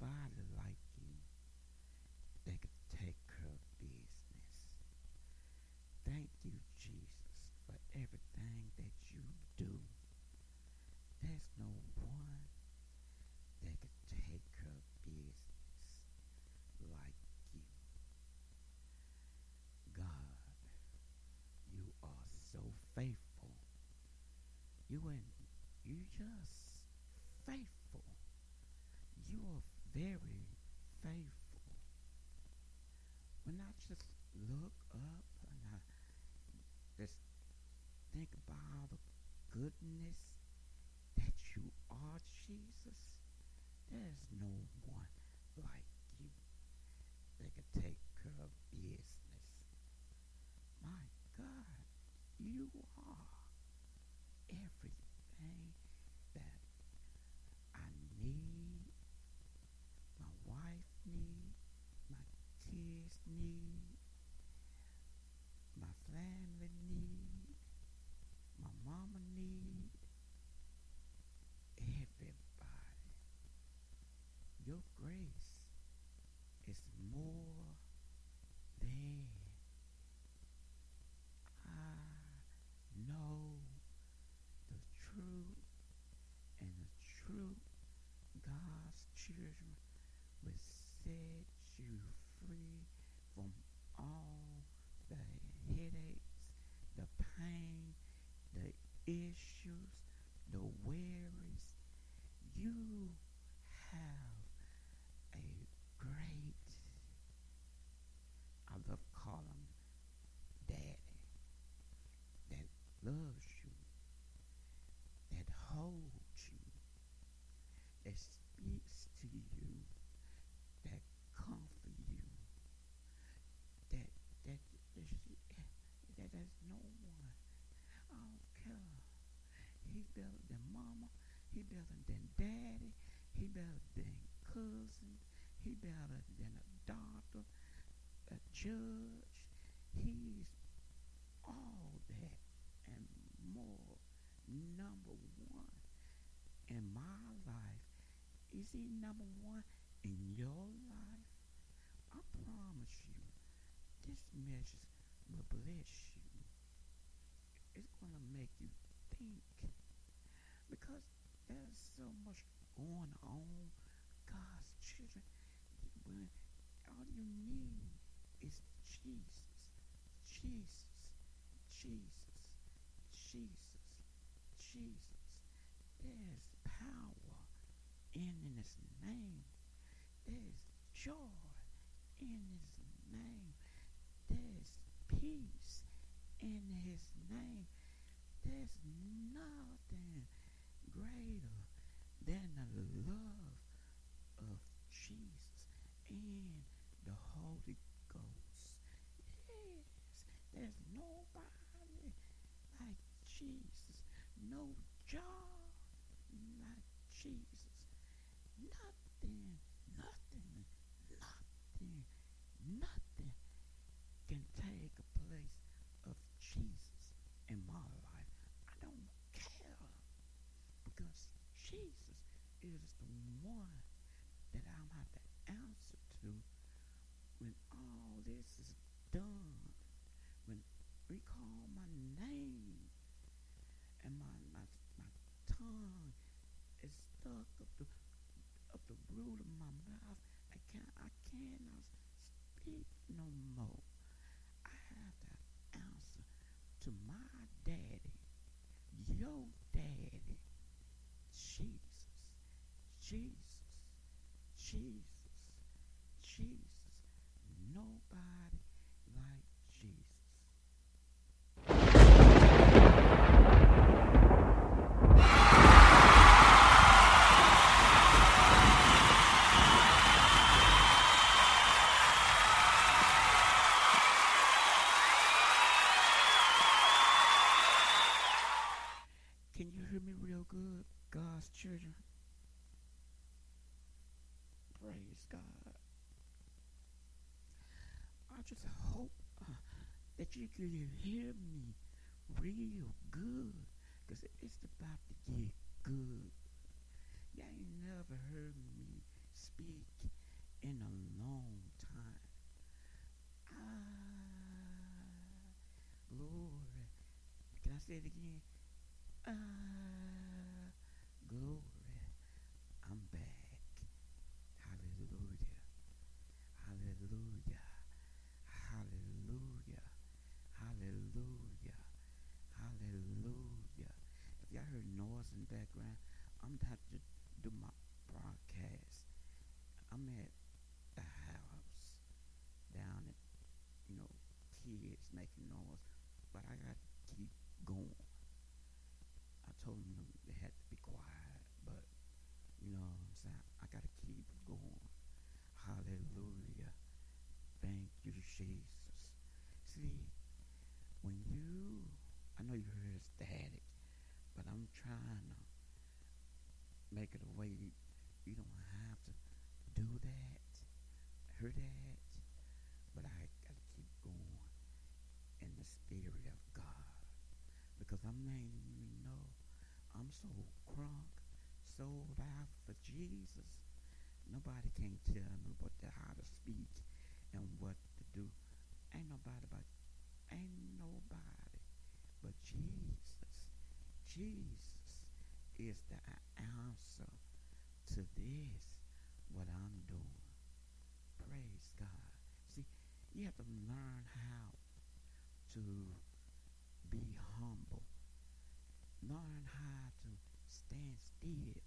Nobody like you that could take care of business. Thank you, Jesus, for everything that you do. There's no one that could take care of business like you. God, you are so faithful. You and you just faithful. You are very faithful. When I just look up and I just think about all the goodness that you are, Jesus, there's no one like you that can take care of business. My God, you are everything that I need, my wife need, my kids need, my family need, my mama need, everybody. Your grace is more than I know the truth and the truth God's children will set you free from all the headaches, the pain, the issues, the worries. You have a great, I love calling daddy, that loves you, that holds you, that speaks to you, that comfort you, that that that, that there's no one. I don't care. He's better than mama. He better than daddy. He better than cousin. He better than a doctor, a judge. He's all that and more. Number one in my life. Is he number one in your life? I promise you, this message will bless you. It's going to make you think because there's so much going on. God's children, you need is Jesus, Jesus, Jesus, Jesus, Jesus. There's power in His name. There's joy in His name. There's peace in His name. There's nothing greater than the love of Jesus and the Holy Ghost. Yes, there's nobody Jesus. No job like Jesus. Nothing, nothing, nothing, nothing can take a place of Jesus in my life. I don't care because Jesus is the one that I'll have to answer to when all this is done. When we call my name and my my, my tongue stuck up the up the root of my mouth. I can't I cannot speak no more. I have to answer to my daddy, your you hear me real good, because it's about to get good. Y'all ain't never heard me speak in a long time. Ah, glory. Can I say it again? Ah, glory. I'm back. Hallelujah. Hallelujah. Hallelujah. Hallelujah. Hallelujah. If y'all heard noise in the background, I'm about to do my broadcast. I'm at the house down at, you know, kids making noise, but I got to keep going. I told them they had to be quiet, but you know what I'm saying? I got to keep going. Hallelujah. Thank you, Jesus. See, when you, I know you heard static, but I'm trying to make it a way you, you don't have to do that, hear that, but I got to keep going in the spirit of God because I'm letting you know I'm so crunk, sold out for Jesus. Nobody can tell me what the, how to speak and what to do. Ain't nobody but ain't nobody but Jesus. Jesus is the answer to this what I'm doing. Praise God. See, you have to learn how to be humble. Learn how to stand still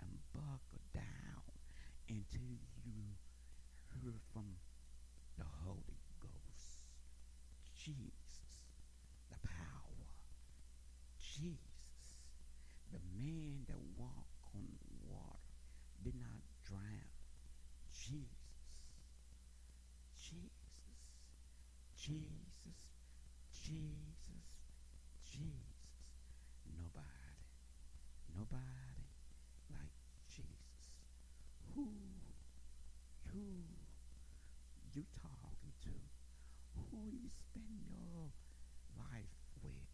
and buckle down until you hear from the Holy Ghost. Jesus, the power. Jesus, the man that walked on the water, did not drown. Jesus, Jesus, Jesus, Jesus, Jesus. Nobody, nobody like Jesus. Who, who you talking to? Who you spend your life with?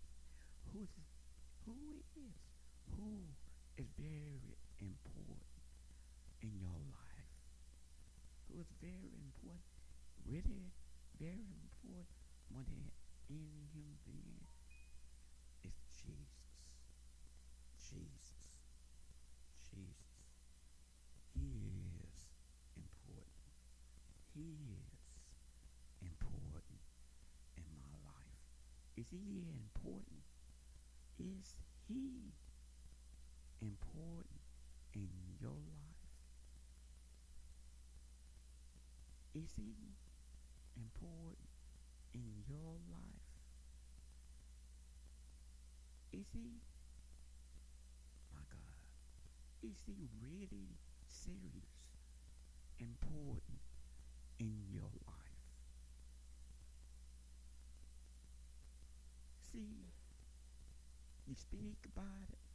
Who's, who is, is very important in your life? Who is very important, really very important more than any human being? Is Jesus. Jesus. Jesus. He is important. He is important in my life. Is he important? Is he important in your life? Is he important in your life? Is he? My God. Is he really serious, important in your life? See, you speak about it,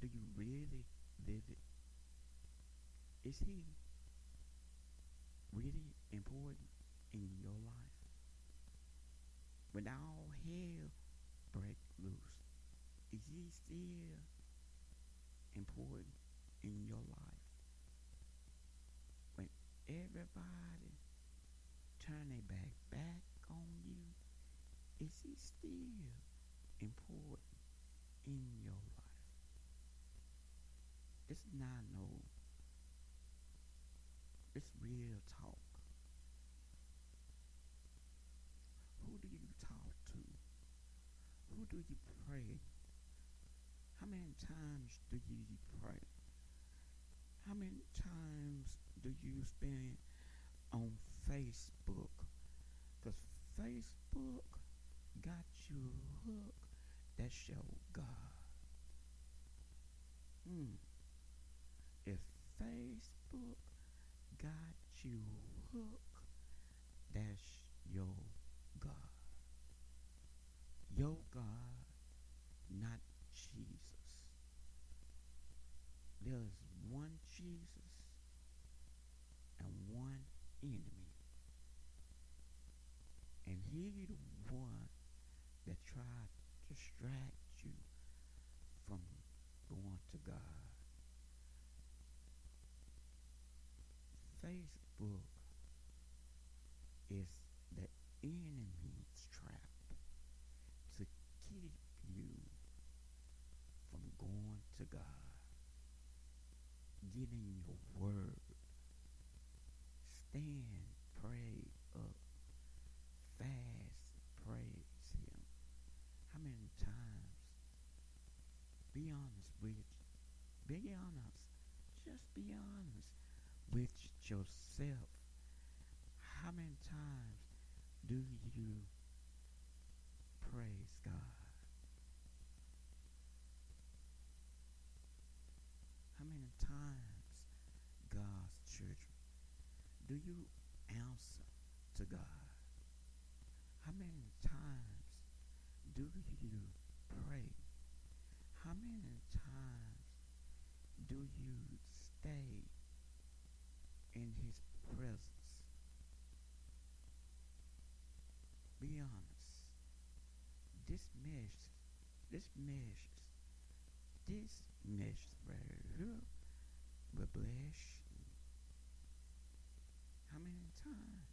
do you really live it? Is he really important in your life? When all hell break loose, is he still important in your life? When everybody turn their back back on you, is he still important in your life? It's not no, it's real talk. Who do you talk to? Who do you pray? How many times do you pray? How many times do you spend on Facebook? Because Facebook got you hooked. That's your God. Hmm. Facebook got you hooked, that's your God. Your God, not Jesus. There's one Jesus and one enemy. And he the one that tried to distract you from going to God. Facebook is the enemy's trap to keep you from going to God. Get in your word. Stand, pray up, fast, praise Him. How many times? Be honest with Be honest. Just be honest with yourself. How many times do you praise God? How many times, God's children, do you answer to God? How many times do you pray? How many times do you stay in His presence? Be honest. This message, this message, this message right here bless. How many times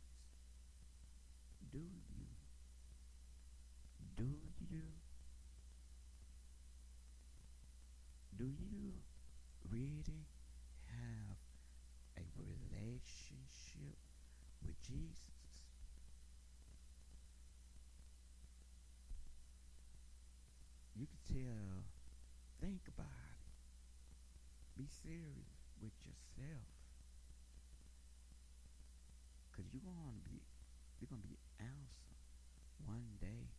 do you, do you, do you really have a relationship with Jesus? You can tell, think about it. Be serious with yourself. Cause you're gonna be you're gonna be answered one day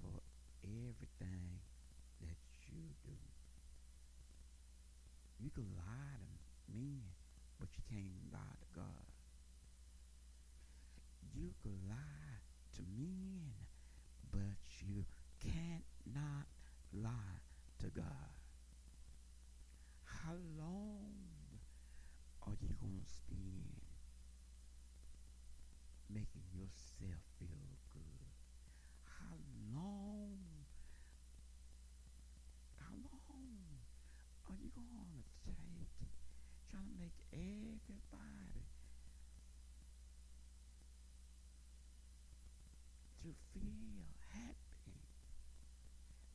for everything that you do. You can lie to men, but you can't lie to God. Can lie to men, but you can't not lie to God. How long are you going to spend making yourself feel good? How long, how long are you going to take trying to make everybody to feel happy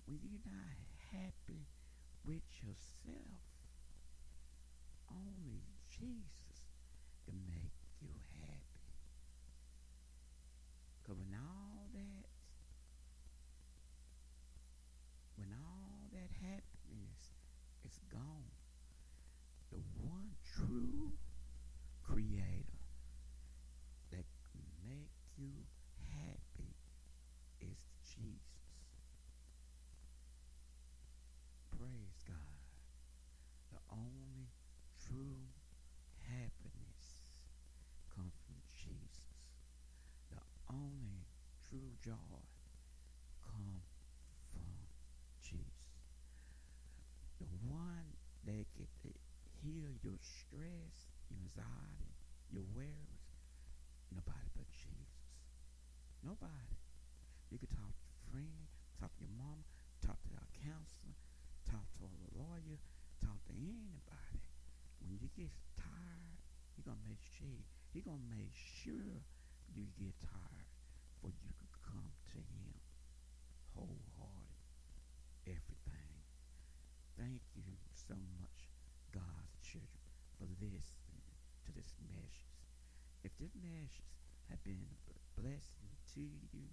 when you're not happy with yourself? Only Jesus can make you happy. Cause when all that, when all that happiness is gone, the one true creator that can make you happy is Jesus. Praise God. The only true happiness comes your stress, your anxiety, your worries. Nobody but Jesus. Nobody. You could talk to a friend, talk to your mama, talk to a counselor, talk to a lawyer, talk to anybody. When you get tired, he gonna make sure he gonna make sure you get tired for you can come to him wholehearted. Everything. Thank you so much, God's children, for listening to this message. If this message have been a blessing to you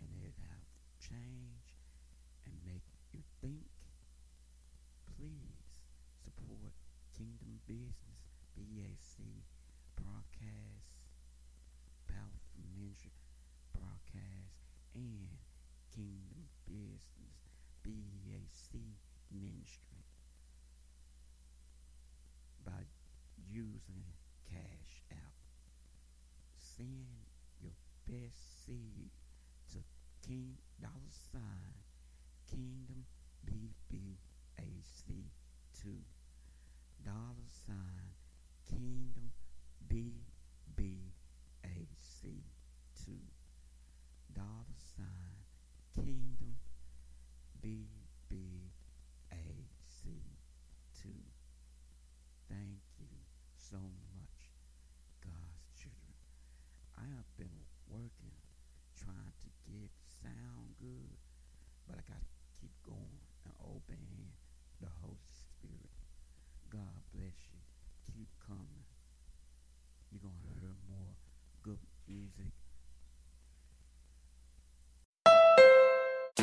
and it have changed and make you think, please support Kingdom Business BAC broadcast, Powerful Ministry broadcast, and Kingdom Business BAC Ministry by using Cash App. Send best seed to King Dollar Sign Kingdom BBAC two dollar sign Kingdom BBAC two dollar sign Kingdom BBAC two. Thank you so much, God's children. I have been working, trying to get sound good, but I got to keep going and obeying the Holy Spirit. God bless you. Keep coming. You're going to hear more good music.